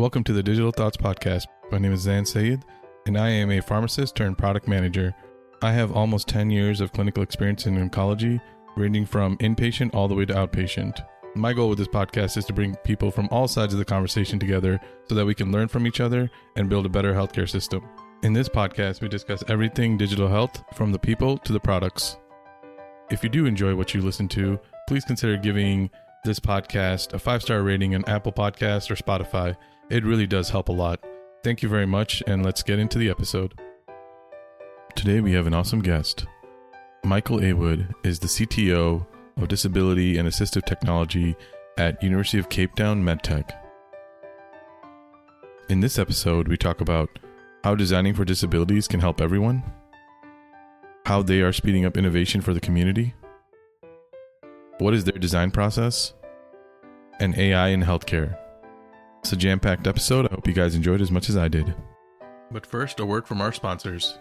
Welcome to the Digital Thoughts Podcast. My name is Zain Syed, and I am a pharmacist turned product manager. I have almost 10 years of clinical experience in oncology, ranging from inpatient all the way to outpatient. My goal with this podcast is to bring people from all sides of the conversation together so that we can learn from each other and build a better healthcare system. In this podcast, we discuss everything digital health from the people to the products. If you do enjoy what you listen to, please consider giving this podcast a five star rating on Apple Podcasts or Spotify. It really does help a lot. Thank you very much, and let's get into the episode. Today we have an awesome guest. Michael Awood is the CTO of Disability and Assistive Technology at University of Cape Town MedTech. In this episode, we talk about how designing for disabilities can help everyone, how they are speeding up innovation for the community, what is their design process, and AI in healthcare. It's a jam packed episode. I hope you guys enjoyed as much as I did. But first, a word from our sponsors.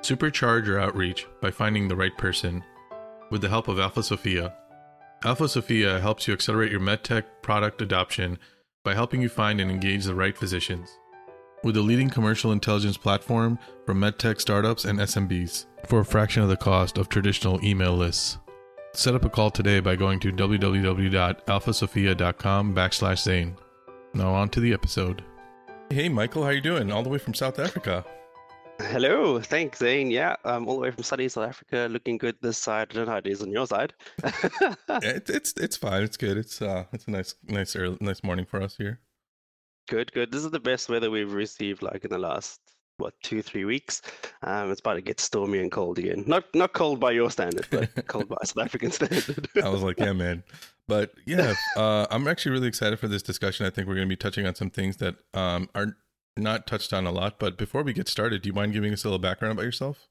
Supercharge your outreach by finding the right person with the help of Alpha Sophia. Alpha Sophia helps you accelerate your medtech product adoption by helping you find and engage the right physicians. With a leading commercial intelligence platform for medtech startups and SMBs for a fraction of the cost of traditional email lists. Set up a call today by going to www.alphasophia.com backslash Zain. Now on to the episode. Hey Michael, how you doing? All the way from South Africa. Hello, thanks, Zain. Yeah, I'm all the way from sunny South Africa, looking good this side. I don't know how it is on your side. it, it's it's fine. It's good. It's uh it's a nice nice early, nice morning for us here. Good, good. This is the best weather we've received like in the last what two three weeks. Um, it's about to get stormy and cold again. Not not cold by your standard, but cold by South African standard. I was like, yeah, man. But yeah, uh, I'm actually really excited for this discussion. I think we're going to be touching on some things that um, are not touched on a lot. But before we get started, do you mind giving us a little background about yourself?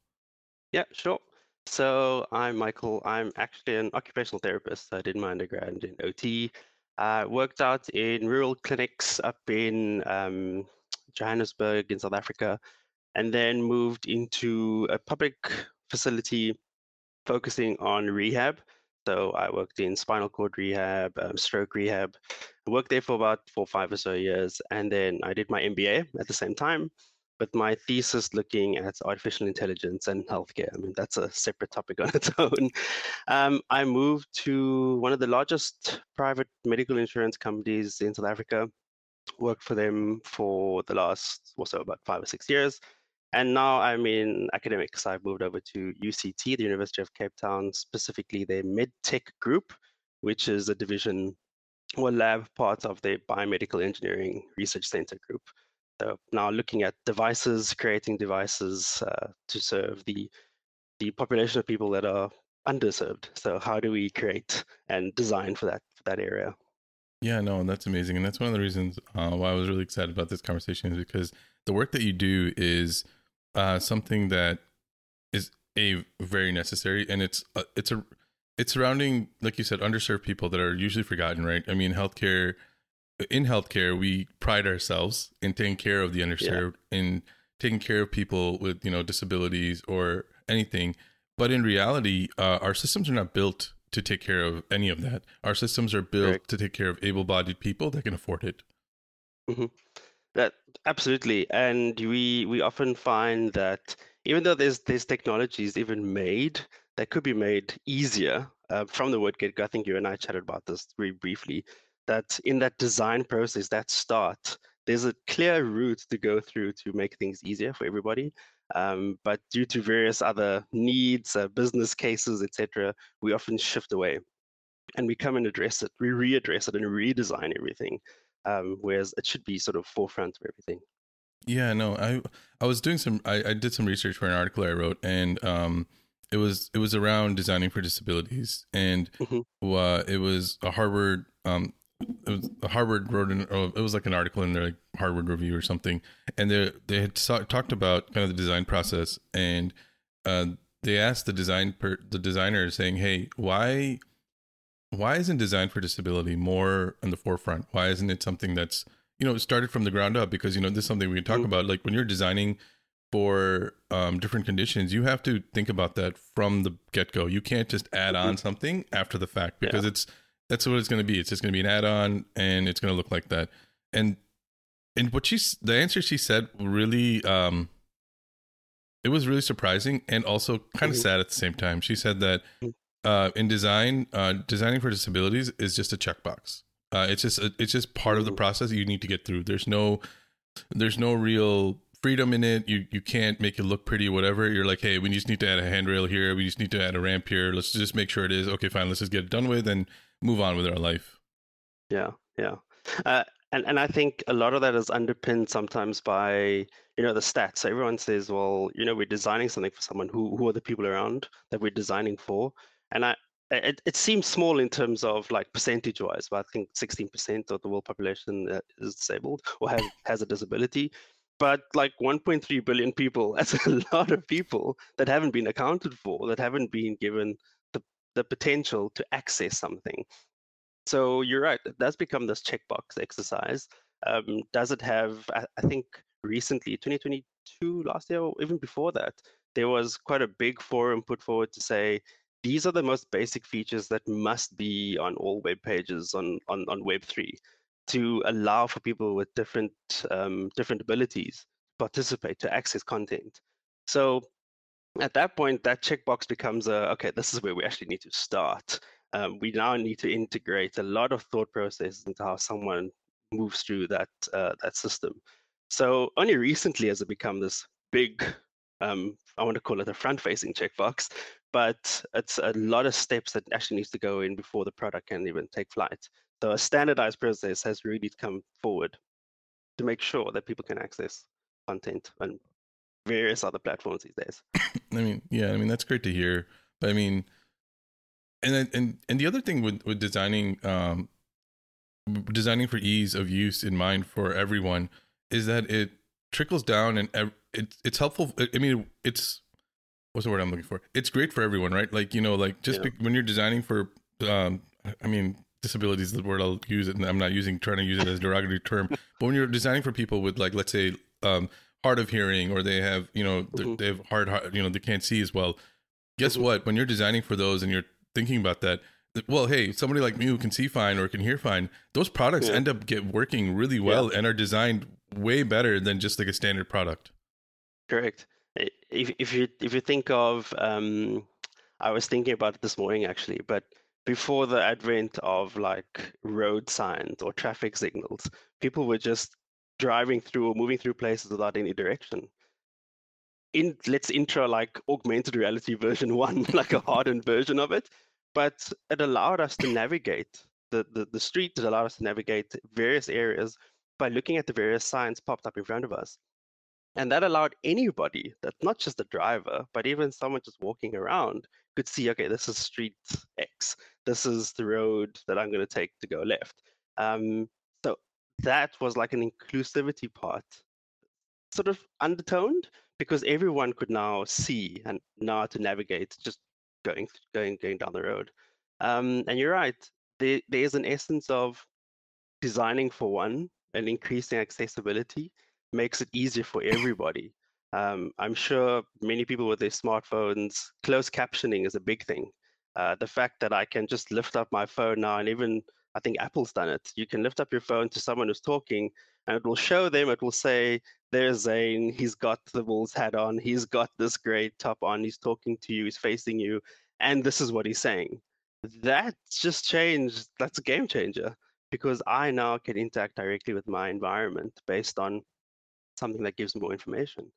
Yeah, sure. So I'm Michael. I'm actually an occupational therapist. I did my undergrad in OT. I uh, worked out in rural clinics up in um, Johannesburg in South Africa, and then moved into a public facility focusing on rehab. So I worked in spinal cord rehab, um, stroke rehab. I worked there for about four, five or so years, and then I did my MBA at the same time. But my thesis looking at artificial intelligence and healthcare. I mean, that's a separate topic on its own. Um, I moved to one of the largest private medical insurance companies in South Africa. Worked for them for the last also about five or six years and now I'm in academics. I've moved over to UCT, the University of Cape Town, specifically their MedTech group, which is a division or lab part of the Biomedical Engineering Research Center group. So now looking at devices, creating devices uh, to serve the the population of people that are underserved. So how do we create and design for that for that area? Yeah, no, that's amazing, and that's one of the reasons uh, why I was really excited about this conversation is because the work that you do is uh, something that is a very necessary, and it's uh, it's a it's surrounding, like you said, underserved people that are usually forgotten, right? I mean, healthcare in healthcare, we pride ourselves in taking care of the underserved, yeah. in taking care of people with you know disabilities or anything. But in reality, uh, our systems are not built to take care of any of that. Our systems are built right. to take care of able-bodied people that can afford it. Mm-hmm. That absolutely, and we we often find that even though there's there's technologies even made that could be made easier uh, from the word get go. I think you and I chatted about this very briefly. That in that design process, that start, there's a clear route to go through to make things easier for everybody. Um, but due to various other needs, uh, business cases, etc., we often shift away, and we come and address it. We readdress it and redesign everything um, whereas it should be sort of forefront of everything. Yeah, no, I I was doing some I, I did some research for an article I wrote, and um, it was it was around designing for disabilities, and mm-hmm. uh, it was a Harvard um, it was Harvard wrote an oh, it was like an article in their like Harvard review or something, and they they had so, talked about kind of the design process, and uh, they asked the design per, the designer saying, hey, why why isn't design for disability more on the forefront? Why isn't it something that's you know started from the ground up? Because you know this is something we can talk mm-hmm. about. Like when you're designing for um, different conditions, you have to think about that from the get go. You can't just add mm-hmm. on something after the fact because yeah. it's that's what it's going to be. It's just going to be an add on, and it's going to look like that. And and what she's the answer she said really um it was really surprising and also kind of Mhm. sad at the same time. She said that Mhm. Uh, in design, uh, designing for disabilities is just a checkbox. Uh, it's just it's just part of the process you need to get through. There's no there's no real freedom in it. You you can't make it look pretty, whatever. You're like, hey, we just need to add a handrail here. We just need to add a ramp here. Let's just make sure it is okay. Fine, let's just get it done with and move on with our life. Yeah, yeah. Uh, and and I think a lot of that is underpinned sometimes by you know the stats. So everyone says, well, you know, we're designing something for someone. Who who are the people around that we're designing for? And I it, it seems small in terms of like percentage wise, but I think 16% of the world population uh, is disabled or has has a disability. But like 1.3 billion people, that's a lot of people that haven't been accounted for, that haven't been given the, the potential to access something. So you're right. It does become this checkbox exercise. Um, does it have? I, I think recently, 2022, last year, or even before that, there was quite a big forum put forward to say these are the most basic features that must be on all web pages on on, on Web three to allow for people with different um, different abilities to participate to access content. So at that point, that checkbox becomes a okay. This is where we actually need to start um, we now need to integrate a lot of thought processes into how someone moves through that uh, that system. So only recently has it become this big, um, I want to call it a front-facing checkbox, but it's a lot of steps that actually needs to go in before the product can even take flight. So a standardized process has really come forward to make sure that people can access content on various other platforms these days. I mean, yeah, I mean that's great to hear. But I mean, and and and the other thing with with designing um designing for ease of use in mind for everyone is that it trickles down and it, it's helpful I mean it's what's the word i'm looking for it's great for everyone right like you know like just Yeah. be, when you're designing for um i mean disability is the word i'll use it and i'm not using trying to use it as a derogatory term but when you're designing for people with like let's say um hard of hearing or they have you know Mhm. they have hard hard- you know they can't see as well guess Mhm. what when you're designing for those and you're thinking about that well hey somebody like me who can see fine or can hear fine those products Yeah. end up get working really well and are designed way better than just like a standard product Correct. If if you if you think of, um, I was thinking about it this morning actually, but before the advent of like road signs or traffic signals, people were just driving through or moving through places without any direction. In let's intro like augmented reality version one, like a hardened version of it, but it allowed us to navigate the, the, the street, it allowed us to navigate various areas by looking at the various signs popped up in front of us. And that allowed anybody, that not just the driver, but even someone just walking around, could see, okay, this is street X. This is the road that I'm going to take to go left. Um, so that was like an inclusivity part, sort of undertoned, because everyone could now see and know how to navigate just going going going down the road. Um, and you're right. There, there is an essence of designing for one and increasing accessibility makes it easier for everybody. Um, I'm sure many people with their smartphones, closed captioning is a big thing. Uh, the fact that I can just lift up my phone now, and even I think Apple's done it. You can lift up your phone to someone who's talking, and it will show them. It will say, "There's Zain. He's got the Bulls hat on. He's got this great top on. He's talking to you. He's facing you, and this is what he's saying." That just changed. That's a game changer because I now can interact directly with my environment based on something that gives more information.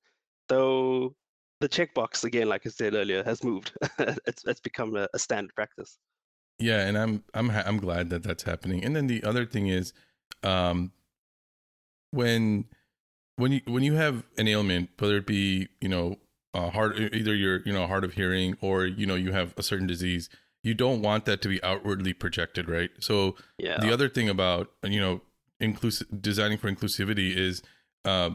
So the checkbox, again, like I said earlier, has moved. it's it's become a, a standard practice. yeah and i'm i'm ha- i'm glad that that's happening and then the other thing is um when when you when you have an ailment whether it be you know uh, hard either you're you know hard of hearing or you know you have a certain disease you don't want that to be outwardly projected right so Yeah. the other thing about you know inclusive designing for inclusivity is uh,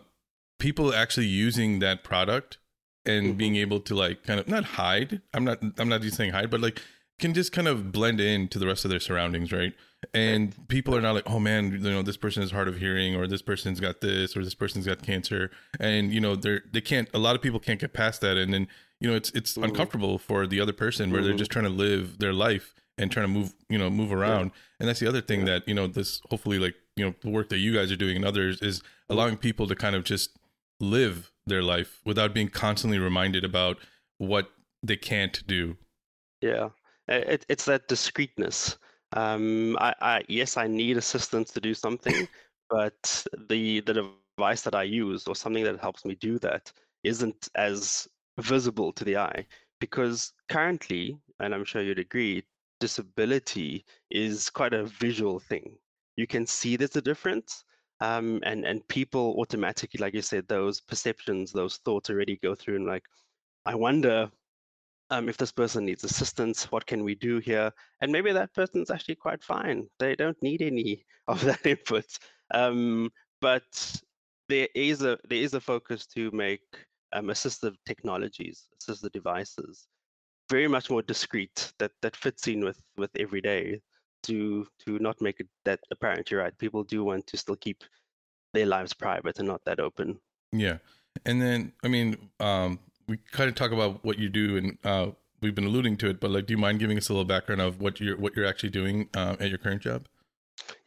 people actually using that product and Mhm. being able to like kind of not hide i'm not i'm not just saying hide but like can just kind of blend in to the rest of their surroundings right and people are not like oh man you know this person is hard of hearing or this person's got this or this person's got cancer and you know they're they can't a lot of people can't get past that and then you know it's it's Mhm. uncomfortable for the other person where they're Mhm. just trying to live their life and trying to move you know move around and that's the other thing Yeah. that you know this hopefully like you know the work that you guys are doing and others is allowing people to kind of just live their life without being constantly reminded about what they can't do. Yeah, it, it's that discreteness. Um, I, I yes, I need assistance to do something, but the the device that I use or something that helps me do that isn't as visible to the eye because currently, and I'm sure you'd agree, disability is quite a visual thing. You can see there's a difference, um, and and people automatically, like you said, those perceptions, those thoughts already go through and like, I wonder um, if this person needs assistance, what can we do here? And maybe that person's actually quite fine. They don't need any of that input. Um, but there is a there is a focus to make um, assistive technologies, assistive devices, very much more discreet that that fits in with with everyday to to not make it that apparent. You're right. People do want to still keep their lives private and not that open. Yeah, and then I mean, um, we kind of talk about what you do, and uh, we've been alluding to it. But like, do you mind giving us a little background of what you're what you're actually doing uh, at your current job?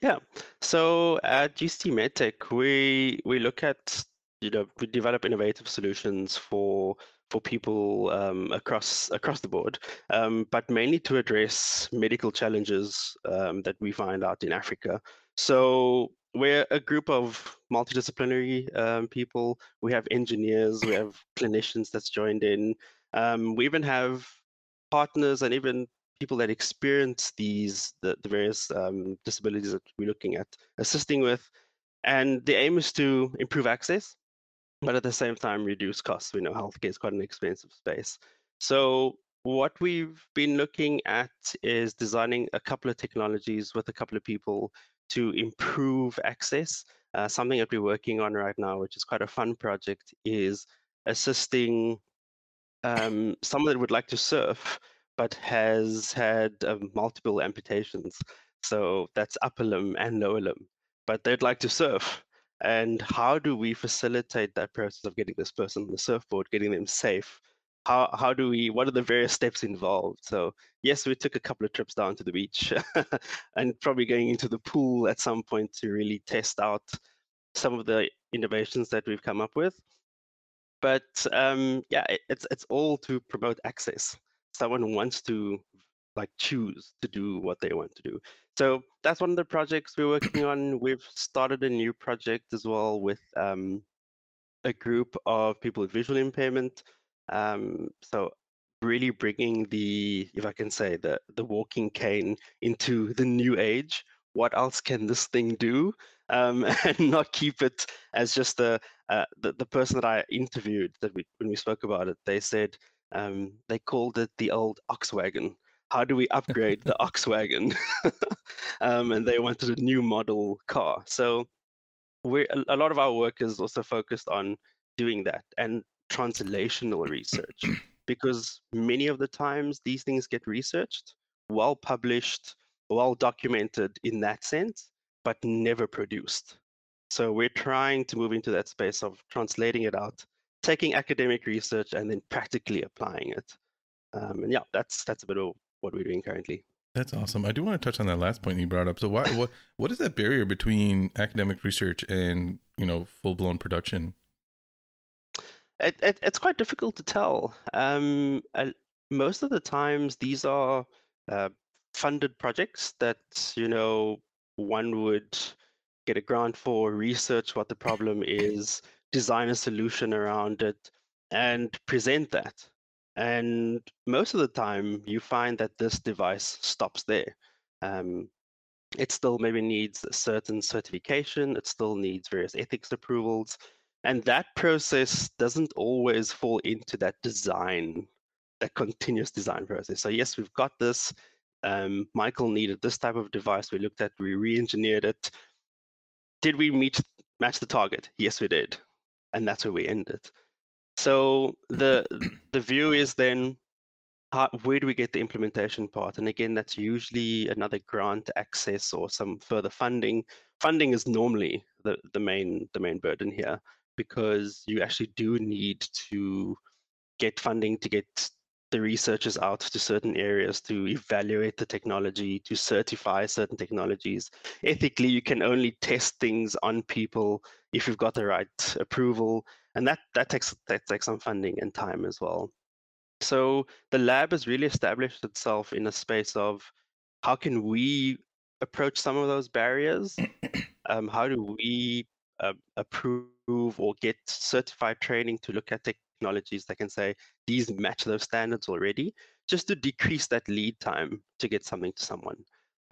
Yeah. So at UCT MedTech, we we look at you know we develop innovative solutions for for people um, across across the board, um, but mainly to address medical challenges um, that we find out in Africa. So we're a group of multidisciplinary um, people. We have engineers, we have clinicians that's joined in. Um, we even have partners and even people that experience these the, the various um, disabilities that we're looking at assisting with and the aim is to improve access but at the same time reduce costs we know healthcare is quite an expensive space so what we've been looking at is designing a couple of technologies with a couple of people to improve access uh, something that we're working on right now which is quite a fun project is assisting um, someone that would like to surf but has had um, multiple amputations. So that's upper limb and lower limb. But they'd like to surf. And how do we facilitate that process of getting this person on the surfboard, getting them safe? How, how do we, what are the various steps involved? So, yes, we took a couple of trips down to the beach and probably going into the pool at some point to really test out some of the innovations that we've come up with. But um, yeah, it's, it's all to promote access someone wants to like choose to do what they want to do. So that's one of the projects we're working on. We've started a new project as well with um, a group of people with visual impairment. Um, so really bringing the, if I can say, the the walking cane into the new age. What else can this thing do? Um, and not keep it as just the, uh, the the person that I interviewed that we, when we spoke about it. They said um, they called it the old ox wagon. How do we upgrade the ox wagon? um, and they wanted a new model car. So we a lot of our work is also focused on doing that and translational research because many of the times these things get researched, well published, well documented in that sense, but never produced. So we're trying to move into that space of translating it out taking academic research and then practically applying it. Um, and yeah, that's that's a bit of what we're doing currently. That's awesome. I do want to touch on that last point you brought up. So, why, what what is that barrier between academic research and you know full blown production? It, it, it's quite difficult to tell. Um, uh, most of the times, these are uh, funded projects that you know one would get a grant for, research what the problem is, design a solution around it, and present that. And most of the time, you find that this device stops there. Um, it still maybe needs a certain certification, it still needs various ethics approvals. And that process doesn't always fall into that design, that continuous design process. So, yes, we've got this. Um, Michael needed this type of device. We looked at, we re engineered it. Did we meet match the target? Yes, we did and that's where we ended. So the the view is then how, where do we get the implementation part? And again, that's usually another grant access or some further funding. Funding is normally the, the main the main burden here because you actually do need to get funding to get the researchers out to certain areas to evaluate the technology, to certify certain technologies. Ethically, you can only test things on people if you've got the right approval, and that that takes that takes some funding and time as well. So the lab has really established itself in a space of how can we approach some of those barriers? Um, how do we uh, approve or get certified training to look at technologies that can say these match those standards already, just to decrease that lead time to get something to someone.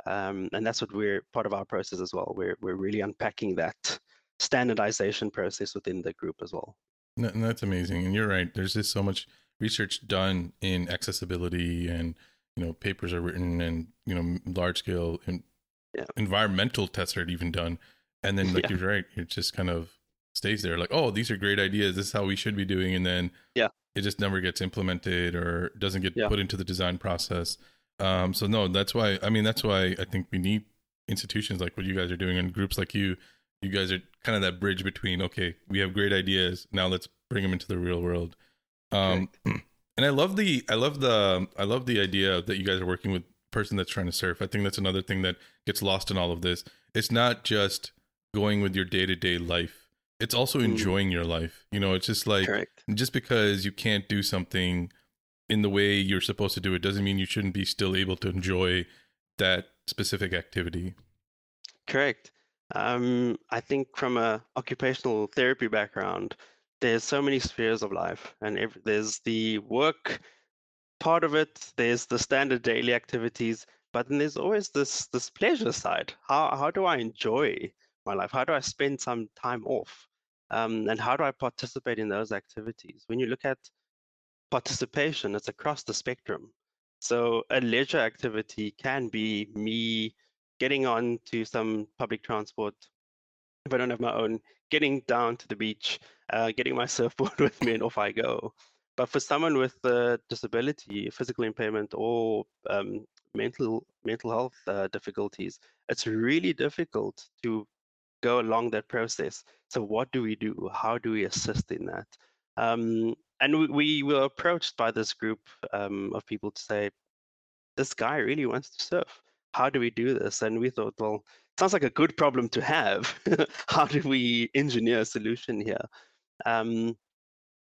Um, and that's what we're part of our process as well. We're we're really unpacking that standardization process within the group as well. And that's amazing. And you're right. There's just so much research done in accessibility and you know papers are written and you know large scale and yeah. environmental tests are even done and then like yeah. you're right it just kind of stays there like oh these are great ideas this is how we should be doing and then yeah it just never gets implemented or doesn't get yeah. put into the design process um so no that's why i mean that's why i think we need institutions like what you guys are doing and groups like you you guys are kind of that bridge between okay we have great ideas now let's bring them into the real world. Um and i love the i love the i love the idea that you guys are working with person that's trying to surf. I think that's another thing that gets lost in all of this. It's not just going with your day-to-day life. It's also mm. enjoying your life. You know it's just like Correct. just because you can't do something in the way you're supposed to do it doesn't mean you shouldn't be still able to enjoy that specific activity. Correct um, i think from a occupational therapy background there's so many spheres of life and there's the work part of it there's the standard daily activities but then there's always this this pleasure side how how do i enjoy my life? How do I spend some time off? Um, and how do I participate in those activities? When you look at participation, it's across the spectrum. So a leisure activity can be me getting on to some public transport if I don't have my own, getting down to the beach, uh, getting my surfboard with me, and off I go. But for someone with a disability, physical impairment, or um, mental mental health uh, difficulties, it's really difficult to go along that process. So what do we do? How do we assist in that? Um, and we, we, were approached by this group um, of people to say, this guy really wants to surf. How do we do this? And we thought, well, sounds like a good problem to have. How do we engineer a solution here? Um,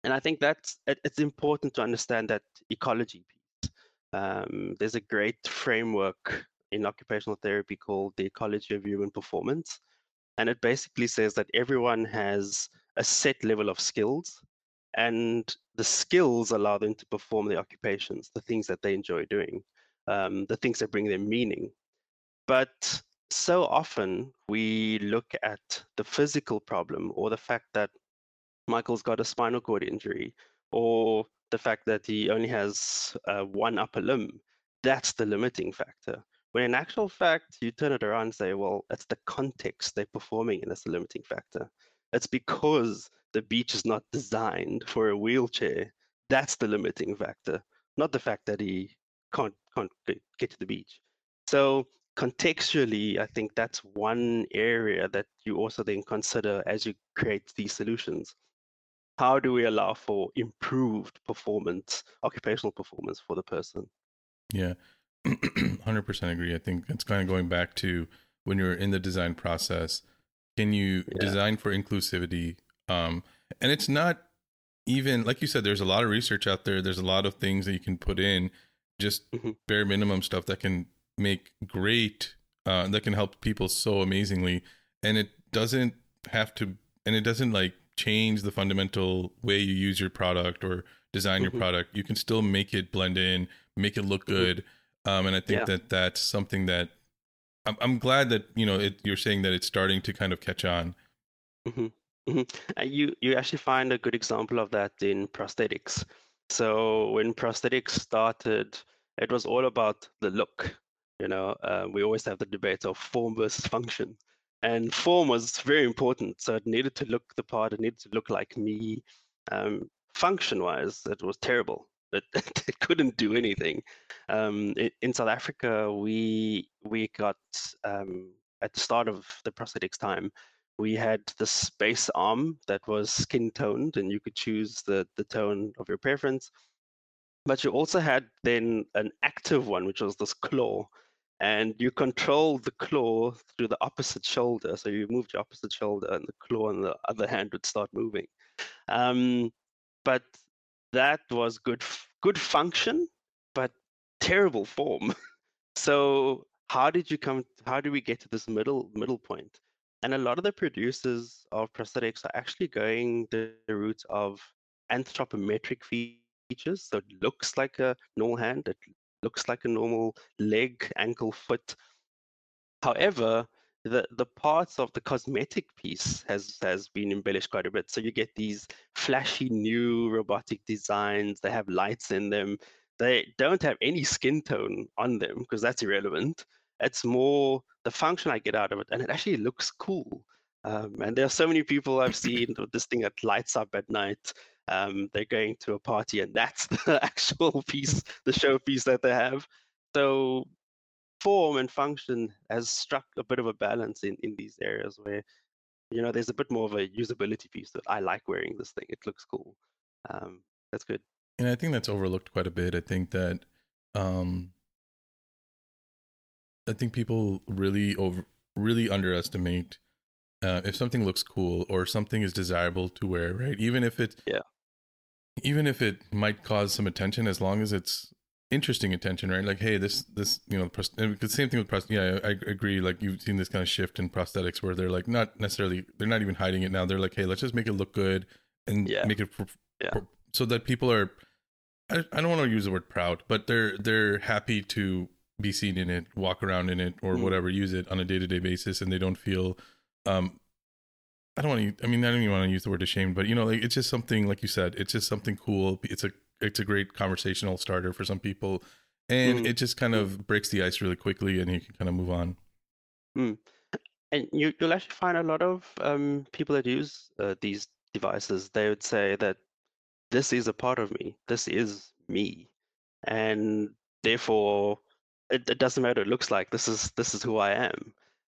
and I think that's it, it's important to understand that ecology piece. Um, there's a great framework in occupational therapy called the ecology of human performance, and it basically says that everyone has a set level of skills, and the skills allow them to perform the occupations, the things that they enjoy doing, um, the things that bring them meaning. But so often we look at the physical problem or the fact that Michael's got a spinal cord injury or the fact that he only has uh, one upper limb. That's the limiting factor. When in actual fact, you turn it around and say, well, it's the context they're performing in that's the limiting factor. It's because the beach is not designed for a wheelchair. That's the limiting factor, not the fact that he can't, can't get to the beach. So contextually, I think that's one area that you also then consider as you create these solutions. How do we allow for improved performance, occupational performance for the person? Yeah. 100% agree. I think it's kind of going back to when you're in the design process. Can you yeah. design for inclusivity? Um, and it's not even like you said. There's a lot of research out there. There's a lot of things that you can put in, just mm-hmm. bare minimum stuff that can make great. Uh, that can help people so amazingly, and it doesn't have to. And it doesn't like change the fundamental way you use your product or design mm-hmm. your product. You can still make it blend in, make it look mm-hmm. good. Um, and I think yeah. that that's something that I'm, I'm glad that you know it, you're saying that it's starting to kind of catch on. Mm-hmm. Mm-hmm. Uh, you you actually find a good example of that in prosthetics. So when prosthetics started, it was all about the look. You know, uh, we always have the debate of form versus function, and form was very important. So it needed to look the part. It needed to look like me. Um, function-wise, it was terrible that it couldn't do anything. Um, in, in, South Africa, we we got um, at the start of the prosthetics time, we had the space arm that was skin toned, and you could choose the the tone of your preference. but you also had then an active one, which was this claw. And you control the claw through the opposite shoulder. So you moved your opposite shoulder, and the claw on the other hand would start moving. Um, but that was good, good function, but terrible form. so how did you come? How do we get to this middle middle point? And a lot of the producers of prosthetics are actually going the route of anthropometric features. So it looks like a normal hand, it looks like a normal leg, ankle, foot. However, the, the parts of the cosmetic piece has has been embellished quite a bit. So you get these flashy new robotic designs. They have lights in them. They don't have any skin tone on them because that's irrelevant. It's more the function I get out of it, and it actually looks cool. Um, and there are so many people I've seen with this thing that lights up at night um, they're going to a party and that's the actual piece the showpiece that they have so form and function has struck a bit of a balance in in these areas where you know there's a bit more of a usability piece that i like wearing this thing it looks cool um, that's good and i think that's overlooked quite a bit i think that um, i think people really over really underestimate uh, if something looks cool or something is desirable to wear, right? Even if it yeah even if it might cause some attention, as long as it's interesting attention, right? Like, hey, this, this, you know, the same thing with prosthetics. Yeah, I, I agree. Like, you've seen this kind of shift in prosthetics where they're like, not necessarily, they're not even hiding it now. They're like, hey, let's just make it look good and yeah. make it yeah. so that people are. I, I don't want to use the word proud, but they're they're happy to be seen in it, walk around in it, or mm. whatever, use it on a day to day basis, and they don't feel um, I don't want to. I mean, I don't even want to use the word ashamed, but you know, like it's just something like you said. It's just something cool. It's a it's a great conversational starter for some people, and mm. it just kind of breaks the ice really quickly, and you can kind of move on. Mm. And you, you'll actually find a lot of um, people that use uh, these devices. They would say that this is a part of me. This is me, and therefore, it, it doesn't matter. What it looks like this is this is who I am.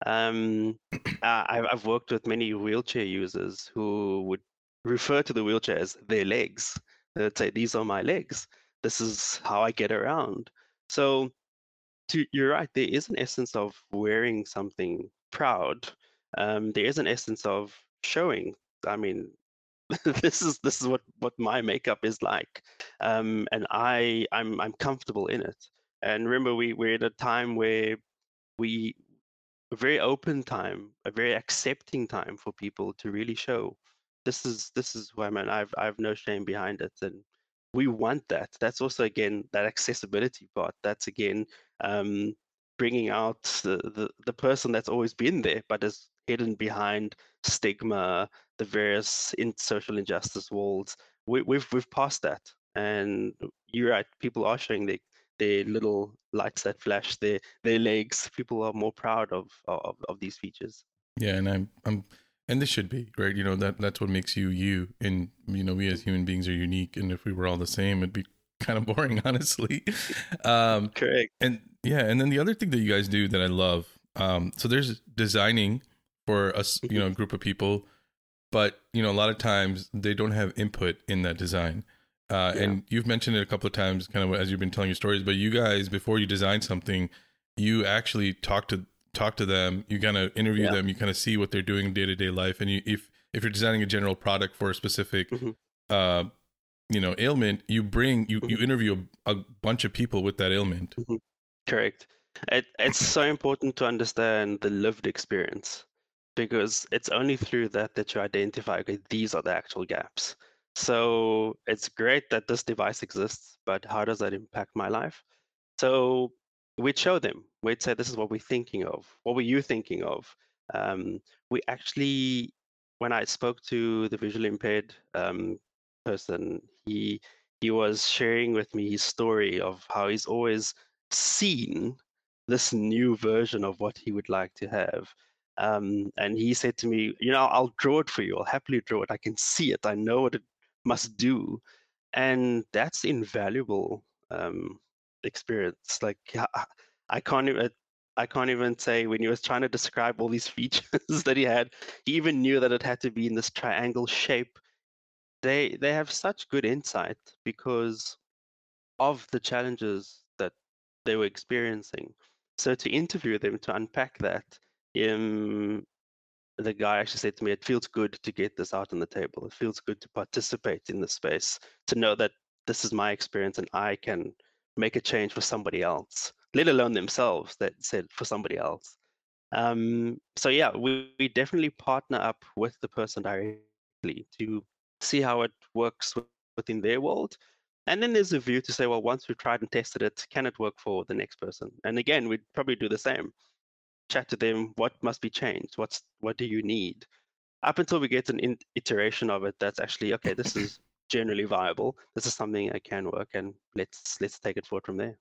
Um, I, I've worked with many wheelchair users who would refer to the wheelchair as their legs. They'd say, "These are my legs. This is how I get around." So, to, you're right. There is an essence of wearing something proud. Um, there is an essence of showing. I mean, this is this is what what my makeup is like, um, and I I'm I'm comfortable in it. And remember, we we're at a time where we a very open time, a very accepting time for people to really show this is this is who I'm and I've I've no shame behind it and we want that. That's also again that accessibility part. That's again um, bringing out the, the the person that's always been there but is hidden behind stigma, the various in social injustice walls. We, we've we've passed that, and you're right. People are showing their their little lights that flash their their legs. People are more proud of of, of these features. Yeah, and I'm I'm and this should be right. You know that that's what makes you you. And you know we as human beings are unique. And if we were all the same, it'd be kind of boring, honestly. Um, Correct. And yeah, and then the other thing that you guys do that I love. Um, so there's designing for us, you know, group of people, but you know a lot of times they don't have input in that design. Uh, yeah. And you've mentioned it a couple of times, kind of as you've been telling your stories. But you guys, before you design something, you actually talk to talk to them. You kind of interview yeah. them. You kind of see what they're doing in day to day life. And you, if if you're designing a general product for a specific, mm-hmm. uh, you know, ailment, you bring you mm-hmm. you interview a, a, bunch of people with that ailment. Mm-hmm. Correct. It, it's so important to understand the lived experience because it's only through that that you identify okay these are the actual gaps so it's great that this device exists, but how does that impact my life? So we'd show them. We'd say, this is what we're thinking of. What were you thinking of? Um, we actually, when I spoke to the visually impaired um, person, he he was sharing with me his story of how he's always seen this new version of what he would like to have. Um, and he said to me, you know, I'll draw it for you. I'll happily draw it. I can see it. I know what it must do and that's invaluable um, experience like i can't even i can't even say when he was trying to describe all these features that he had he even knew that it had to be in this triangle shape they they have such good insight because of the challenges that they were experiencing. So to interview them to unpack that, um, the guy actually said to me, "It feels good to get this out on the table. It feels good to participate in the space, to know that this is my experience and I can make a change for somebody else, let alone themselves." That said for somebody else. Um, so yeah, we, we definitely partner up with the person directly to see how it works within their world. And then there's a view to say, well, once we've tried and tested it, can it work for the next person? And again, we'd probably do the same. Chat to them, what must be changed? What's what do you need? Up until we get an iteration of it that's actually okay, this is generally viable. This is something that can work, and let's let's take it forward from there.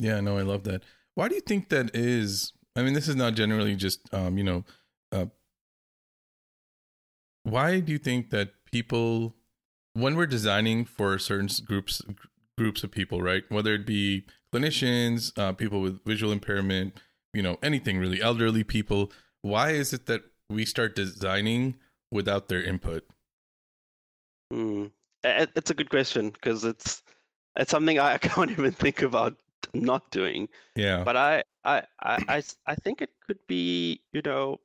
Yeah, no, I love that. Why do you think that is? I mean, this is not generally just um, you know, uh, why do you think that people when we're designing for certain groups groups of people, right? Whether it be clinicians, uh, people with visual impairment, you know, anything really, elderly people. Why is it that we start designing without their input? Mm. It's a good question because it's it's something I can't even think about not doing. Yeah. But I I I I think it could be you know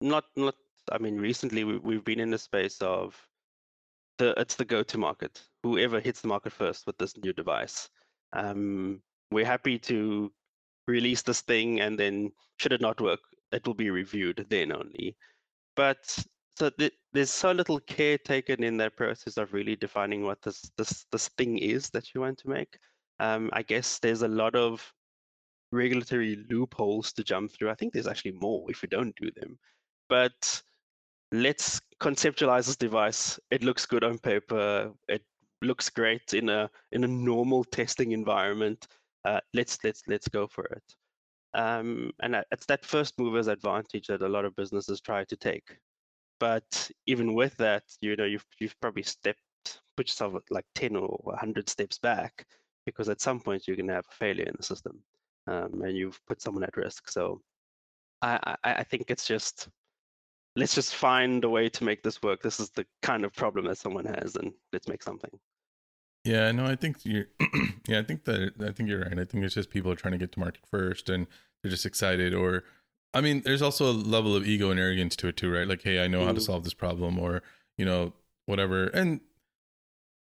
not not I mean recently we, we've been in the space of the it's the go-to market. Whoever hits the market first with this new device. Um, we're happy to release this thing, and then should it not work, it will be reviewed then only. But so th- there's so little care taken in that process of really defining what this this this thing is that you want to make. Um, I guess there's a lot of regulatory loopholes to jump through. I think there's actually more if you don't do them. But let's conceptualize this device. It looks good on paper. It looks great in a in a normal testing environment. Uh, let's let's let's go for it. Um, and it's that first mover's advantage that a lot of businesses try to take. But even with that, you know, you've you've probably stepped put yourself like ten or hundred steps back because at some point you're going to have a failure in the system, um, and you've put someone at risk. So I, I, I think it's just let's just find a way to make this work. This is the kind of problem that someone has, and let's make something. Yeah, no, I think you're. yeah, I think that I think you're right. I think it's just people are trying to get to market first, and they're just excited. Or, I mean, there's also a level of ego and arrogance to it too, right? Like, hey, I know mm. how to mm. solve this problem, or you know, whatever. And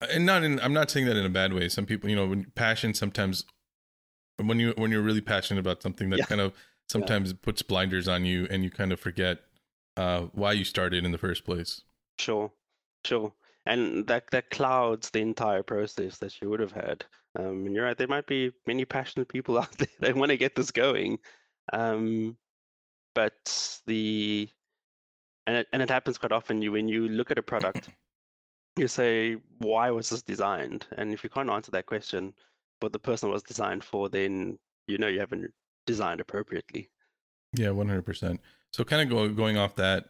and not in. I'm not saying that in a bad way. Some people, you know, when passion sometimes when you when you're really passionate about something, that yeah. kind of sometimes yeah. puts blinders on you, and you kind of forget uh, why you started in the first place. Sure, sure. And that that clouds the entire process that you would have had. Um, and you're right, there might be many passionate people out there that want to get this going. Um, but the and it, and it happens quite often. You when you look at a product, you say, "Why was this designed?" And if you can't answer that question, what the person was designed for, then you know you haven't designed appropriately. Yeah, one hundred percent. So kind of go, going off that,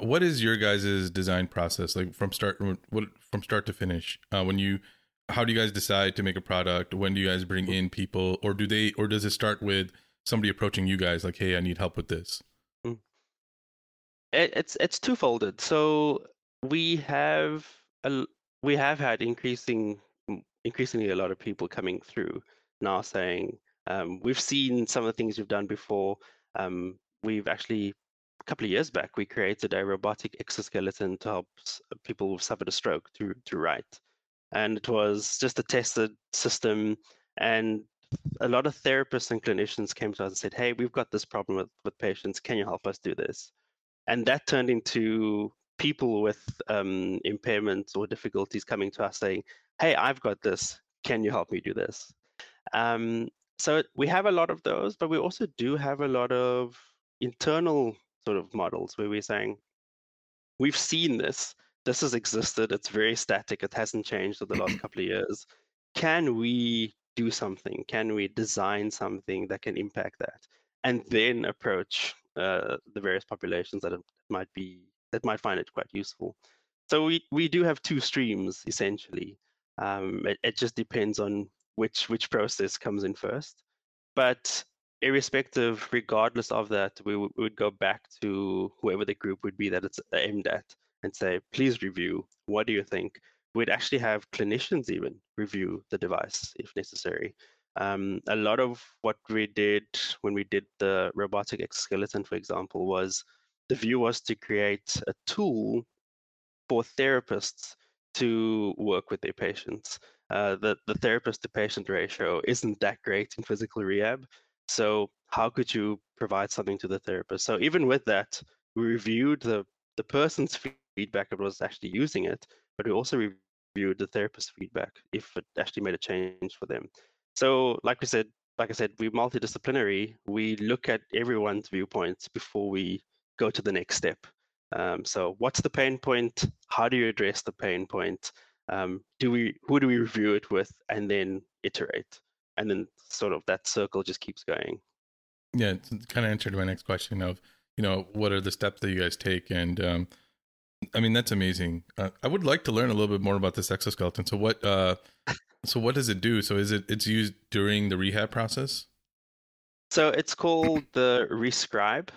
what is your guys' design process like from start what from start to finish? Uh, when you how do you guys decide to make a product? When do you guys bring in people, or do they, or does it start with somebody approaching you guys like, "Hey, I need help with this"? Hmm. It's it's twofolded. So we have a, we have had increasing increasingly a lot of people coming through now saying um, we've seen some of the things you've done before. Um, we've actually a couple of years back we created a robotic exoskeleton to help people who've suffered a stroke to to write, and it was just a tested system. And a lot of therapists and clinicians came to us and said, "Hey, we've got this problem with with patients. Can you help us do this?" And that turned into people with um, impairments or difficulties coming to us saying, "Hey, I've got this. Can you help me do this?" Um, so we have a lot of those, but we also do have a lot of internal sort of models where we're saying, we've seen this, this has existed, it's very static, it hasn't changed over the last couple of years. Can we do something? Can we design something that can impact that? And then approach uh, the various populations that might be that might find it quite useful. So we, we do have two streams essentially. Um, it, it just depends on which which process comes in first. But irrespective, regardless of that, we, we would go back to whoever the group would be that it's aimed at and say, please review. What do you think? we'd actually have clinicians even review the device if necessary. Um, a lot of what we did when we did the robotic exoskeleton, for example, was the view was to create a tool for therapists to work with their patients. Uh, the, the therapist to patient ratio isn't that great in physical rehab. So, how could you provide something to the therapist? So, even with that, we reviewed the, the person's feedback that was actually using it, but we also reviewed the therapist's feedback if it actually made a change for them. So, like we said, like I said, we're multidisciplinary. We look at everyone's viewpoints before we go to the next step. Um, so, what's the pain point? How do you address the pain point? Um, do we who do we review it with, and then iterate, and then sort of that circle just keeps going. Yeah, it kind of answered my next question of you know what are the steps that you guys take, and um, I mean that's amazing. Uh, I would like to learn a little bit more about this exoskeleton. So what uh, so what does it do? So is it it's used during the rehab process? So it's called the Rescribe,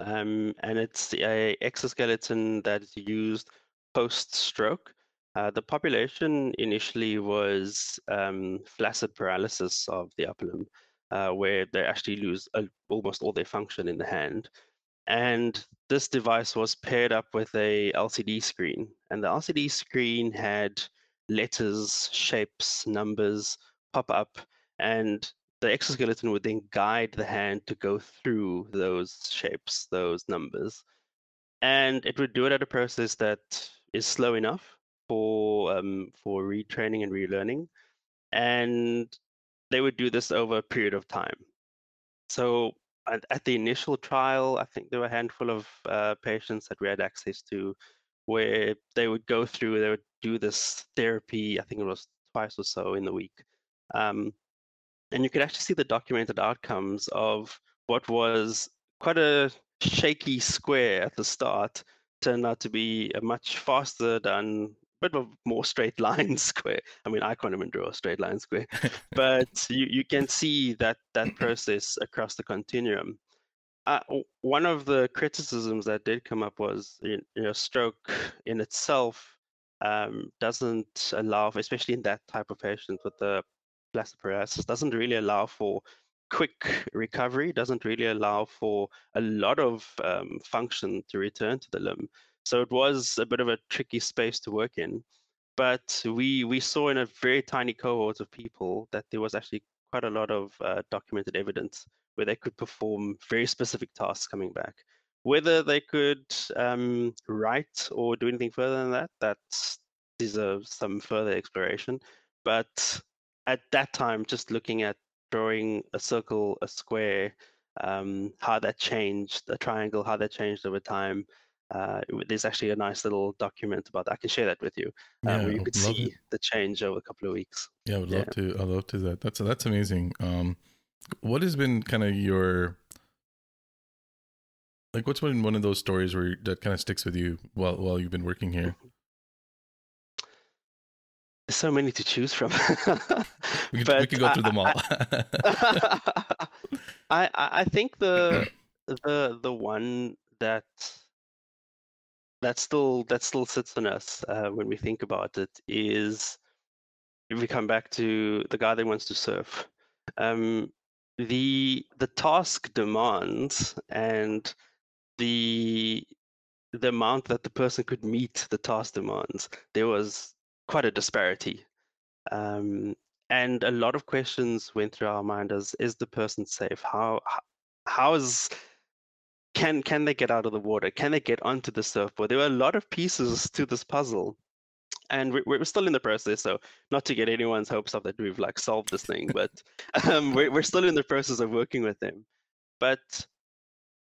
um, and it's a exoskeleton that is used post-stroke. Uh, the population initially was um, flaccid paralysis of the upper limb, uh, where they actually lose uh, almost all their function in the hand. And this device was paired up with a LCD screen, and the LCD screen had letters, shapes, numbers pop up, and the exoskeleton would then guide the hand to go through those shapes, those numbers. And it would do it at a process that is slow enough for um, for retraining and relearning. And they would do this over a period of time. So at, at the initial trial, I think there were a handful of uh, patients that we had access to where they would go through, they would do this therapy, I think it was twice or so in the week. Um, and you could actually see the documented outcomes of what was quite a shaky square at the start turned out to be a much faster done bit of more straight line square. I mean i can't even draw a straight line square. But you, you can see that that process across the continuum. Uh, one of the criticisms that did come up was you know stroke in itself um, doesn't allow, especially in that type of patient with the flaccid paralysis, doesn't really allow for quick recovery, doesn't really allow for a lot of um, function to return to the limb. So it was a bit of a tricky space to work in. But we we saw in a very tiny cohort of people that there was actually quite a lot of uh, documented evidence where they could perform very specific tasks coming back. Whether they could um, write or do anything further than that, that deserves some further exploration. But at that time, just looking at drawing a circle, a square, um, how that changed, a triangle, how that changed over time. Uh, there's actually a nice little document about that. I can share that with you, uh, yeah, where you could see it. the change over a couple of weeks. Yeah, I would love yeah. to. I love to that. That's that's amazing. Um, what has been kind of your like? What's been one of those stories where that kind of sticks with you while while you've been working here? There's so many to choose from. we, could, we could go through them all. I I think the the the one that that still that still sits on us uh, when we think about it is if we come back to the guy that wants to surf. Um, the the task demands and the the amount that the person could meet the task demands there was quite a disparity. Um, and a lot of questions went through our mind as is the person safe? How how is can can they get out of the water? Can they get onto the surfboard? There were a lot of pieces to this puzzle. And we're, we're still in the process, so not to get anyone's hopes up that we've like solved this thing, but um, we're, we're still in the process of working with them. But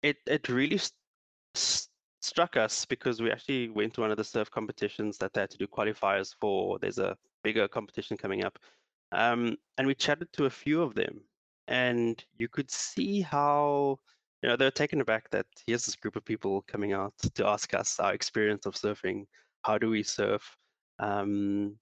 it it really st- struck us because we actually went to one of the surf competitions that they had to do qualifiers for. There's a bigger competition coming up. Um, and we chatted to a few of them, and you could see how you know they're taken aback that here's this group of people coming out to ask us our experience of surfing. How do we surf? Um,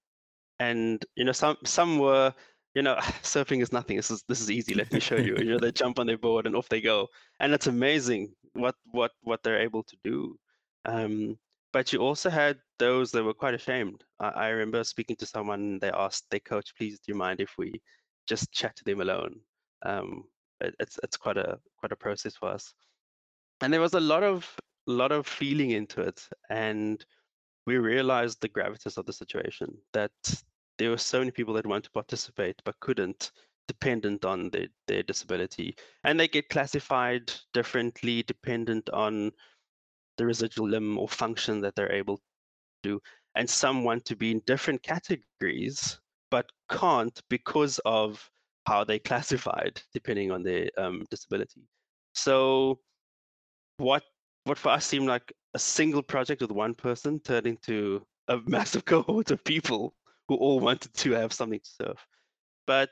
and you know, some some were you know, surfing is nothing. This is this is easy. Let me show you. you know, they jump on their board and off they go, and it's amazing what what what they're able to do. Um, but you also had those that were quite ashamed. I, I remember speaking to someone, they asked their coach, please do you mind if we just chat to them alone? Um, it, it's it's quite a quite a process for us. And there was a lot of lot of feeling into it. And we realized the gravitas of the situation, that there were so many people that want to participate but couldn't dependent on their, their disability and they get classified differently dependent on the residual limb or function that they're able to do. And some want to be in different categories, but can't because of how they classified, depending on their um, disability. So, what what for us seemed like a single project with one person turned into a massive cohort of people who all wanted to have something to surf. But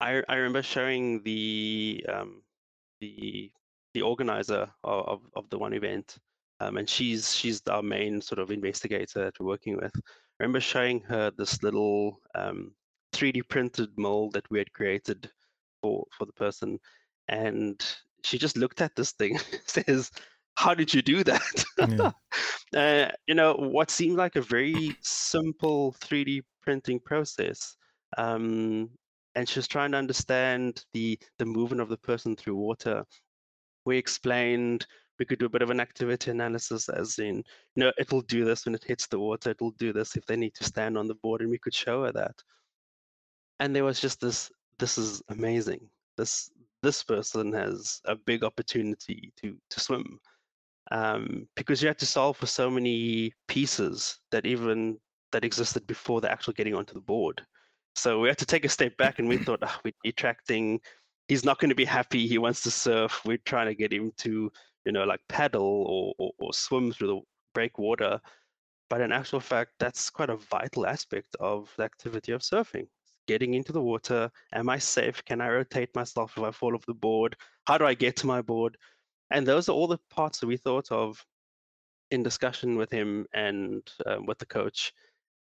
I I remember showing the um, the the organizer of, of the one event, um, and she's she's our main sort of investigator that we're working with. I remember showing her this little um, 3D printed mold that we had created for for the person, and she just looked at this thing, says, "How did you do that?" Yeah. uh, you know, what seemed like a very simple 3D printing process. Um, and she's trying to understand the the movement of the person through water we explained we could do a bit of an activity analysis as in you know it'll do this when it hits the water it'll do this if they need to stand on the board and we could show her that and there was just this this is amazing this this person has a big opportunity to to swim um, because you had to solve for so many pieces that even that existed before the actual getting onto the board so we had to take a step back and we thought oh, we're be attracting he's not going to be happy. He wants to surf. We're trying to get him to, you know, like paddle or, or, or swim through the break water. But in actual fact, that's quite a vital aspect of the activity of surfing. Getting into the water. Am I safe? Can I rotate myself if I fall off the board? How do I get to my board? And those are all the parts that we thought of in discussion with him and um, with the coach.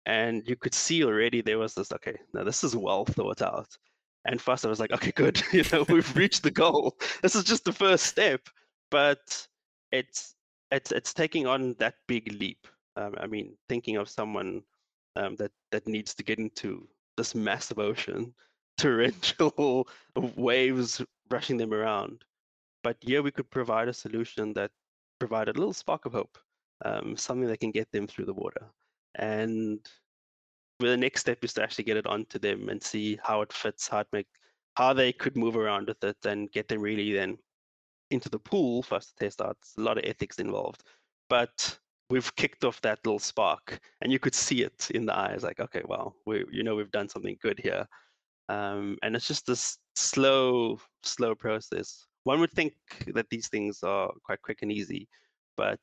And you could see already there was this okay, now this is well thought out and first I was like, okay, good, you know, we've reached the goal. This is just the first step, but it's it's it's taking on that big leap. Um, I mean, thinking of someone um, that that needs to get into this massive ocean, torrential waves rushing them around. But here we could provide a solution that provided a little spark of hope, um, something that can get them through the water. And the next step is to actually get it onto them and see how it fits, how it make, how they could move around with it, and get them really then into the pool for us to test out. It's a lot of ethics involved, but we've kicked off that little spark, and you could see it in the eyes, like, okay, well, we, you know, we've done something good here, um, and it's just this slow, slow process. One would think that these things are quite quick and easy, but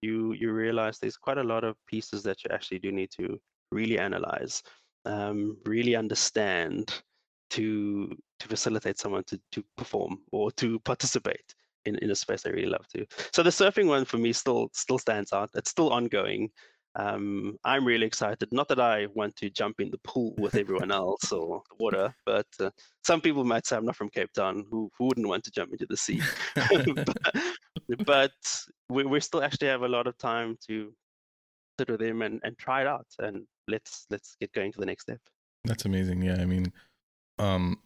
you you realize there's quite a lot of pieces that you actually do need to really analyze, um, really understand to to facilitate someone to to perform or to participate in, in a space I really love to. So the surfing one for me still still stands out. It's still ongoing. Um, I'm really excited. Not that I want to jump in the pool with everyone else or the water, but uh, some people might say I'm not from Cape Town who, who wouldn't want to jump into the sea. but, but we, we still actually have a lot of time to sit with them and, and try it out and let's let's get going to the next step. That's amazing. Yeah, I mean, um,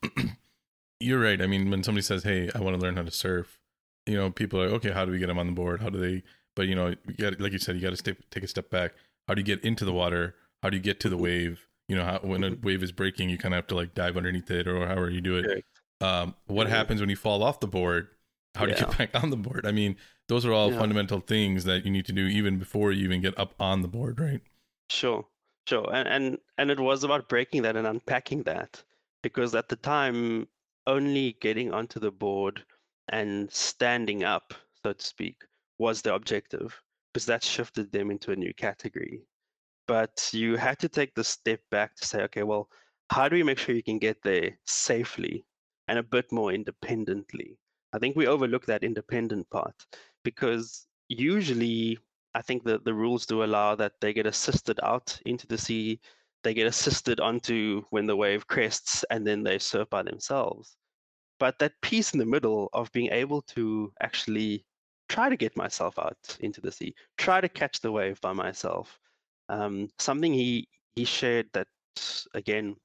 you're right. I mean, when somebody says, "Hey, I want to learn how to surf," you know, people are "Okay, how do we get them on the board? How do they?" But you know, you got like you said, you got to take a step back. How do you get into the water? How do you get to the mm-hmm. wave? You know, how, when a mm-hmm. wave is breaking, you kind of have to like dive underneath it, or however you do it. Um, what happens when you fall off the board? How do yeah. you get back on the board? I mean, those are all yeah. fundamental things that you need to do even before you even get up on the board, right? Sure. Sure, and, and and it was about breaking that and unpacking that because at the time, only getting onto the board and standing up, so to speak, was the objective because that shifted them into a new category. But you had to take the step back to say, okay, well, how do we make sure you can get there safely and a bit more independently? I think we overlook that independent part because usually I think that the rules do allow that they get assisted out into the sea, they get assisted onto when the wave crests, and then they surf by themselves. But that piece in the middle of being able to actually try to get myself out into the sea, try to catch the wave by myself. Um, something he he shared that again,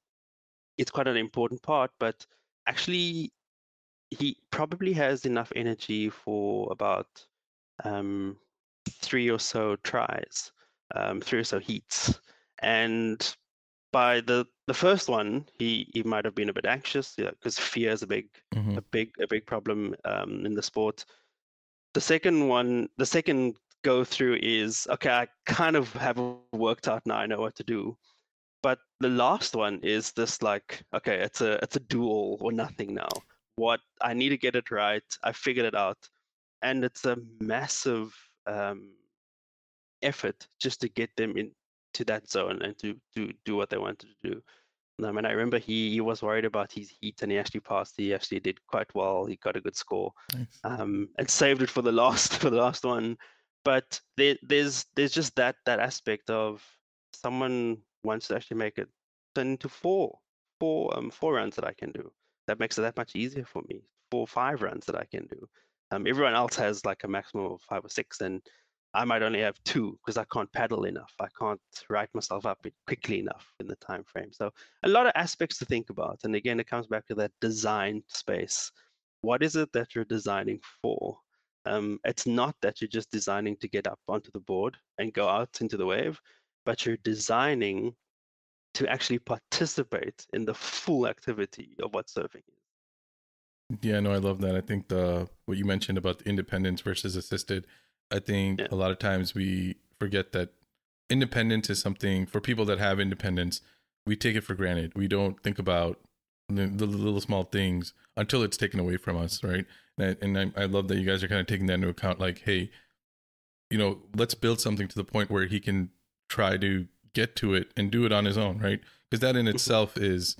it's quite an important part, but actually he probably has enough energy for about um, three or so tries, um, three or so heats, and by the the first one, he he might have been a bit anxious because yeah, fear is a big mm-hmm. a big a big problem um, in the sport. The second one, the second go through is okay. I kind of have worked out now. I know what to do. But the last one is this like okay, it's a it's a duel or nothing now. What I need to get it right. I figured it out, and it's a massive um, effort just to get them into that zone and to to do what they wanted to do. Um, and I remember he, he was worried about his heat and he actually passed. He actually did quite well. He got a good score, nice. um, and saved it for the last for the last one. But there, there's there's just that that aspect of someone wants to actually make it turn into four four um four runs that I can do. That makes it that much easier for me. Four five runs that I can do. Um, everyone else has like a maximum of five or six, and I might only have two because I can't paddle enough. I can't write myself up quickly enough in the time frame. So a lot of aspects to think about. And again, it comes back to that design space. What is it that you're designing for? Um, it's not that you're just designing to get up onto the board and go out into the wave, but you're designing to actually participate in the full activity of what surfing is. Yeah, no, I love that. I think the what you mentioned about independence versus assisted I think yeah. a lot of times we forget that independence is something for people that have independence. We take it for granted. We don't think about the, the little small things until it's taken away from us, right? And, I, and I, I love that you guys are kind of taking that into account. Like, hey, you know, let's build something to the point where he can try to get to it and do it on his own, right? Because that in mm-hmm. itself is,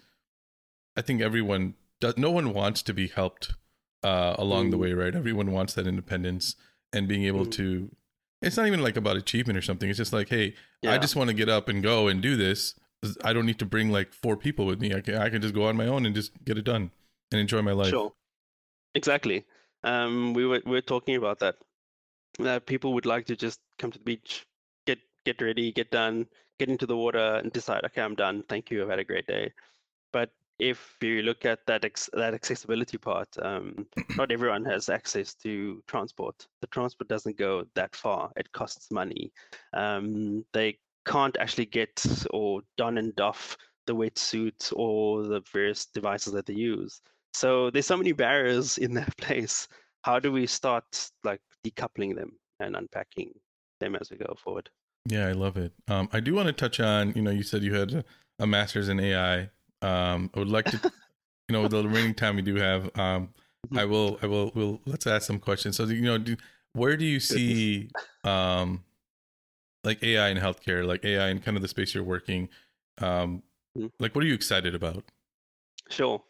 I think everyone does. No one wants to be helped uh, along mm. the way, right? Everyone wants that independence and being able mm-hmm. to it's not even like about achievement or something. It's just like hey yeah. i just want to get up and go and do this. I don't need to bring like four people with me. I can, I can just go on my own and just get it done and enjoy my life. Sure. Exactly. Um we were we were talking about that that people would like to just come to the beach get get ready get done get into the water and decide okay i'm done. Thank you. I've had a great day. But if you look at that ex- that accessibility part, um, not everyone has access to transport. The transport doesn't go that far. It costs money. Um, they can't actually get or don and doff the wetsuit or the various devices that they use. So there's so many barriers in that place. How do we start like decoupling them and unpacking them as we go forward? Yeah, I love it. Um, I do want to touch on. You know, you said you had a master's in AI. Um, I would like to, you know, the remaining time we do have, um, mm-hmm. I will, I will, will let's ask some questions. So, you know, do, where do you see, um, like AI in healthcare, like AI in kind of the space you're working? Um, mm-hmm. like, what are you excited about? Sure.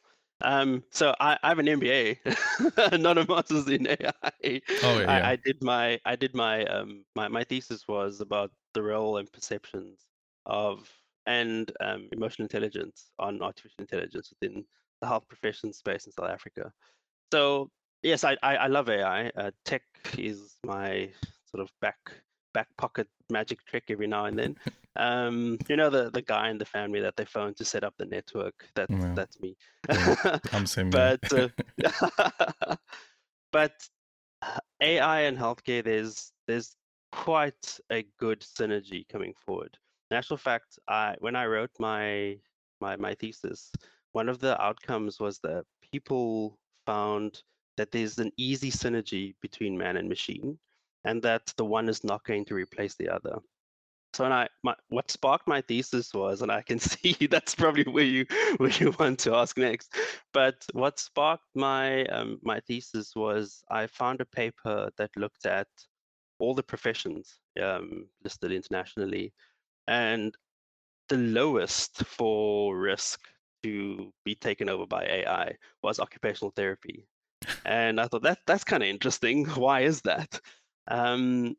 Um, so I, I, have an MBA, not a master's in AI. Oh, yeah, I, I, did my I did my um my, my thesis was about the role and perceptions of and um, emotional intelligence on artificial intelligence within the health profession space in South Africa. So yes, I I, I love AI. Uh, tech is my sort of back back pocket magic trick every now and then. Um, you know the the guy in the family that they phone to set up the network. That's yeah. that's me. Yeah, I'm same. but uh, but uh, AI and healthcare, there's there's quite a good synergy coming forward. In actual fact, I when I wrote my my my thesis, one of the outcomes was that people found that there's an easy synergy between man and machine, and that the one is not going to replace the other. So when I my, what sparked my thesis was, and I can see that's probably where you where you want to ask next. But what sparked my um, my thesis was I found a paper that looked at all the professions um, listed internationally and the lowest for risk to be taken over by AI was occupational therapy. and I thought that that's kind of interesting. Why is that? Um,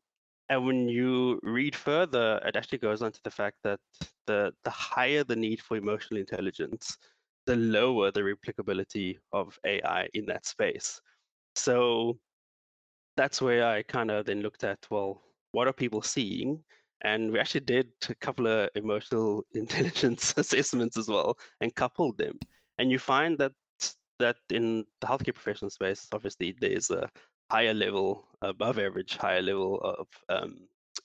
and when you read further, it actually goes on to the fact that the the higher the need for emotional intelligence, the lower the replicability of AI in that space. So that's where I kind of then looked at well, what are people seeing? And we actually did a couple of emotional intelligence assessments as well and coupled them. And you find that that in the healthcare professional space, obviously there's a higher level, above average, higher level of um,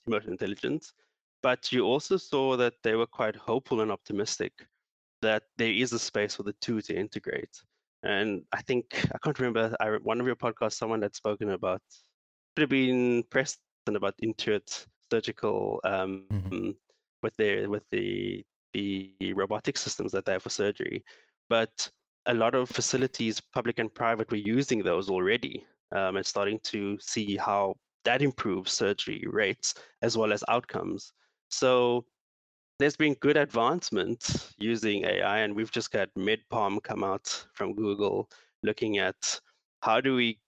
emotional intelligence. But you also saw that they were quite hopeful and optimistic that there is a space for the two to integrate. And I think I can't remember. I one of your podcasts, someone had spoken about could have been Preston about Intuit surgical um, mm-hmm. with their with the the robotic systems that they have for surgery, but a lot of facilities, public and private, were using those already um, and starting to see how that improves surgery rates as well as outcomes. So there's been good advancement using AI, and we've just got Med-PaLM come out from Google looking at how do we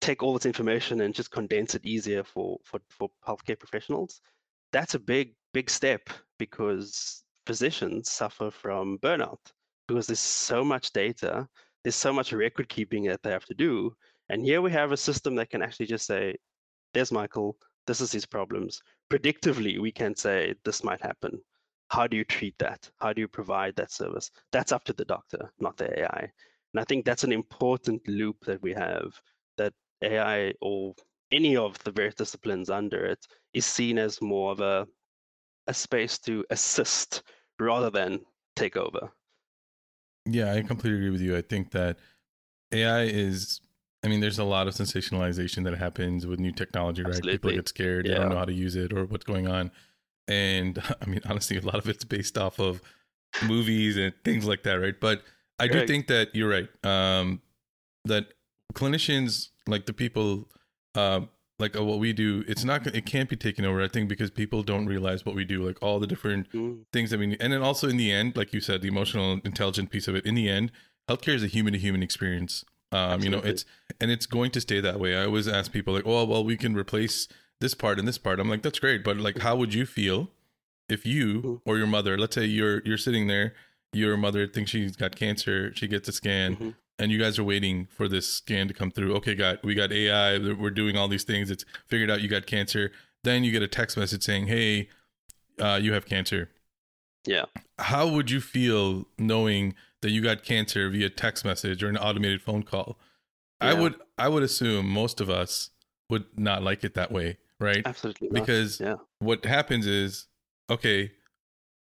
take all this information and just condense it easier for, for, for healthcare professionals. That's a big, big step because physicians suffer from burnout because there's so much data, there's so much record keeping that they have to do. And here we have a system that can actually just say, there's Michael, this is his problems. Predictively, we can say this might happen. How do you treat that? How do you provide that service? That's up to the doctor, not the AI. And I think that's an important loop that we have that AI or any of the various disciplines under it is seen as more of a a space to assist rather than take over. Yeah, I completely agree with you. I think that AI is I mean, there's a lot of sensationalization that happens with new technology, right? Absolutely. People get scared, yeah. they don't know how to use it or what's going on. And I mean, honestly, a lot of it's based off of movies and things like that, right? But I do think that you're right. Um, that clinicians, like the people, uh, like uh, what we do, it's not, it can't be taken over. I think because people don't realize what we do, like all the different mm. things that we need. And then also in the end, like you said, the emotional, intelligent piece of it. In the end, healthcare is a human to human experience. Um, you know, it's and it's going to stay that way. I always ask people like, "Oh, well, we can replace this part and this part." I'm like, "That's great, but like, how would you feel if you mm-hmm. or your mother, let's say you're you're sitting there, your mother thinks she's got cancer, she gets a scan, mm-hmm. And you guys are waiting for this scan to come through. Okay, got we got AI, we're doing all these things. It's figured out you got cancer. Then you get a text message saying, "Hey, uh, you have cancer." Yeah. How would you feel knowing that you got cancer via text message or an automated phone call? Yeah. I would I would assume most of us would not like it that way, right? Absolutely. Not. Because yeah. what happens is, okay,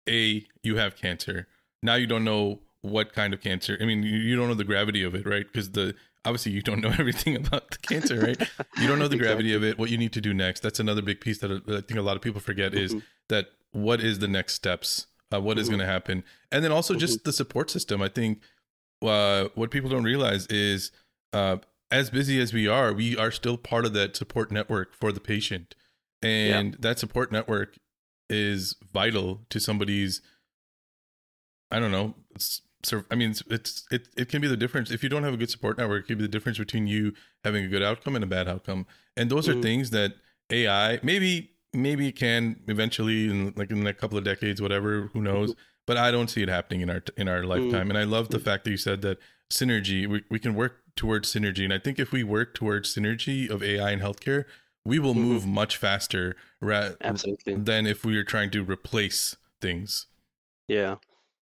A, you have cancer. Now you don't know what kind of cancer. I mean, you don't know the gravity of it, right? Because the obviously you don't know everything about the cancer, right? You don't know the exactly. gravity of it. What you need to do next. That's another big piece that I think a lot of people forget is mm-hmm. that what is the next steps uh, what mm-hmm. is going to happen, and then also mm-hmm. just the support system. I think uh, what people don't realize is uh, as busy as we are, we are still part of that support network for the patient, and yeah. that support network is vital to somebody's. I don't know. I mean, it's, it's it it can be the difference if you don't have a good support network. It can be the difference between you having a good outcome and a bad outcome. And those mm-hmm. are things that AI maybe maybe it can eventually in like in a couple of decades whatever who knows but i don't see it happening in our in our lifetime and i love the fact that you said that synergy we, we can work towards synergy and i think if we work towards synergy of ai and healthcare we will move mm-hmm. much faster ra- Absolutely. than if we are trying to replace things yeah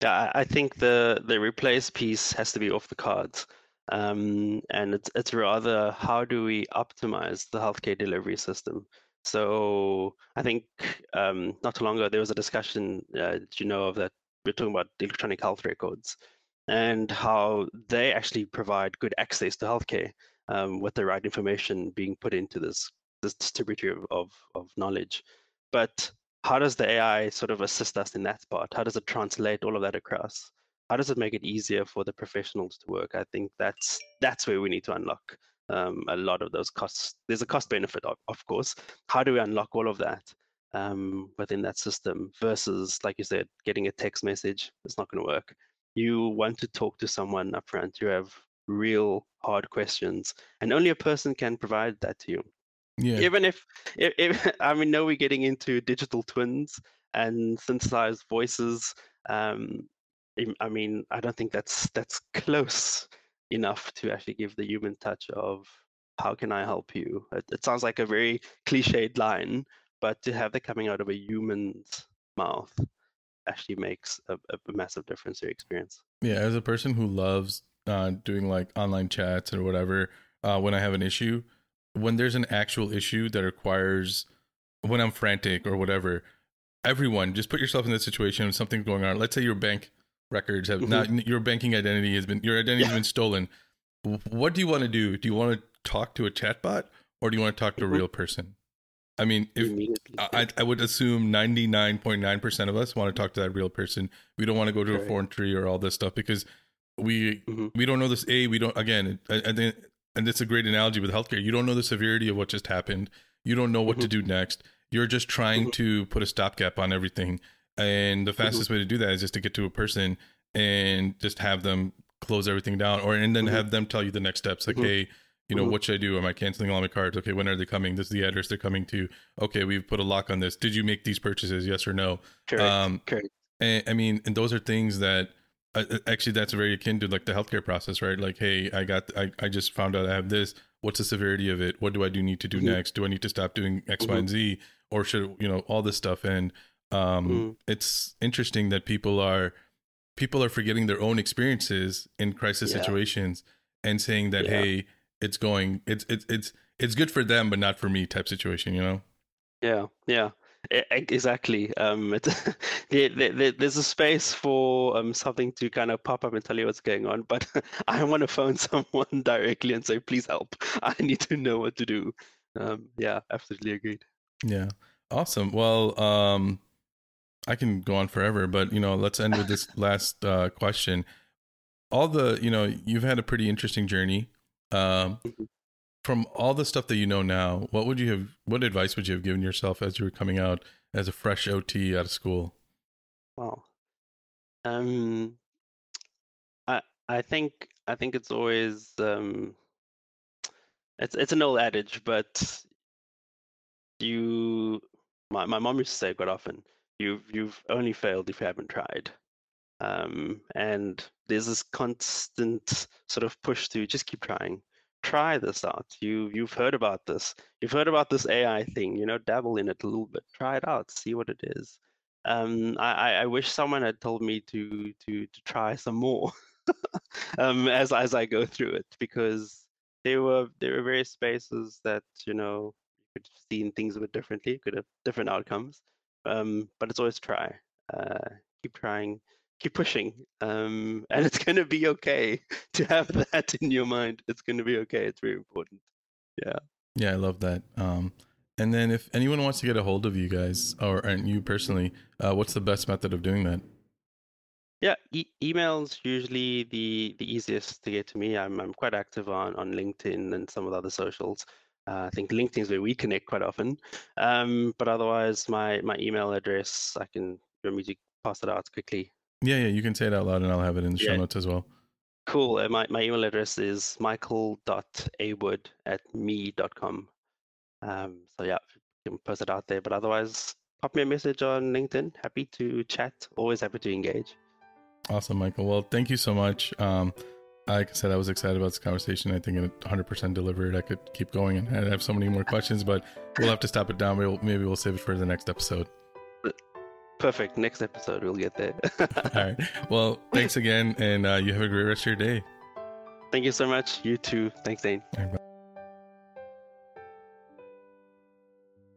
yeah i think the the replace piece has to be off the cards um, and it's it's rather how do we optimize the healthcare delivery system so I think um, not too long ago there was a discussion, uh, you know, of that we're talking about electronic health records and how they actually provide good access to healthcare um, with the right information being put into this this distributor of, of, of knowledge. But how does the AI sort of assist us in that part? How does it translate all of that across? How does it make it easier for the professionals to work? I think that's that's where we need to unlock um, a lot of those costs. There's a cost benefit, of, of course. How do we unlock all of that um, within that system versus, like you said, getting a text message? It's not going to work. You want to talk to someone upfront. You have real hard questions, and only a person can provide that to you. Yeah. Even if, if, if I mean, now we're getting into digital twins and synthesized voices. Um, I mean, I don't think that's that's close enough to actually give the human touch of how can I help you? It, it sounds like a very cliched line, but to have that coming out of a human's mouth actually makes a, a massive difference to your experience. Yeah, as a person who loves uh, doing like online chats or whatever, uh, when I have an issue, when there's an actual issue that requires, when I'm frantic or whatever, everyone just put yourself in that situation. Something's going on. Let's say your bank records have mm-hmm. not, your banking identity has been, your identity has been stolen. What do you want to do? Do you want to talk to a chatbot or do you want to talk to a mm-hmm. real person? I mean, if I, I would assume 99.9% of us want to talk to that real person. We don't want to go to a foreign tree or all this stuff because we mm-hmm. we don't know this. A, we don't again. I, I think, and it's a great analogy with healthcare. You don't know the severity of what just happened. You don't know what mm-hmm. to do next. You're just trying mm-hmm. to put a stopgap on everything. And the fastest mm-hmm. way to do that is just to get to a person and just have them close everything down, or and then mm-hmm. have them tell you the next steps. Like, mm-hmm. hey you know, mm-hmm. what should I do? Am I canceling all my cards? Okay, when are they coming? This is the address they're coming to. Okay, we've put a lock on this. Did you make these purchases? Yes or no? Correct. Um, Correct. And, I mean, and those are things that actually that's very akin to like the healthcare process, right? Like, hey, I got, I, I just found out I have this. What's the severity of it? What do I do need to do mm-hmm. next? Do I need to stop doing X, mm-hmm. Y, and mm-hmm. Z, or should you know all this stuff? And um, mm-hmm. it's interesting that people are people are forgetting their own experiences in crisis yeah. situations and saying that, yeah. hey it's going it's it's it's it's good for them but not for me type situation you know yeah yeah exactly um it, there's a space for um something to kind of pop up and tell you what's going on but i want to phone someone directly and say please help. I need to know what to do. Um yeah absolutely agreed. Yeah. Awesome. Well um i can go on forever but you know let's end with this last uh question. All the you know you've had a pretty interesting journey um, mm-hmm. From all the stuff that you know now, what would you have? What advice would you have given yourself as you were coming out as a fresh OT out of school? Wow. Um, I I think I think it's always um, it's it's an old adage, but you my my mom used to say quite often, you've you've only failed if you haven't tried. Um, and there's this constant sort of push to just keep trying, try this out. You you've heard about this. You've heard about this AI thing. You know, dabble in it a little bit. Try it out. See what it is. Um, I, I wish someone had told me to to to try some more um, as as I go through it because there were there were various spaces that you know you could have seen things a bit differently, could have different outcomes. Um, but it's always try. Uh, keep trying keep pushing um, and it's going to be okay to have that in your mind. It's going to be okay. It's very important. Yeah. Yeah i love that. Um, and then if anyone wants to get a hold of you guys or and you personally uh, what's the best method of doing that? Yeah e- emails usually the the easiest to get to me. I'm, I'm quite active on on linkedin and some of the other socials. Uh, I think LinkedIn is where we connect quite often. Um, but otherwise, my my email address, I can you want me to pass it out quickly. Yeah, yeah, you can say it out loud and I'll have it in the yeah. show notes as well. Cool. Uh, my, my email address is michael.awood at me.com. Um, so yeah, you can post it out there. But otherwise, pop me a message on LinkedIn. Happy to chat. Always happy to engage. Awesome, Michael. Well, thank you so much. Um, like I said, I was excited about this conversation. I think it 100% delivered. I could keep going and I have so many more questions, but we'll have to stop it down. We'll, maybe we'll save it for the next episode. Perfect. Next episode, we'll get there. All right. Well, thanks again, and uh, you have a great rest of your day. Thank you so much. You too. Thanks, Zain.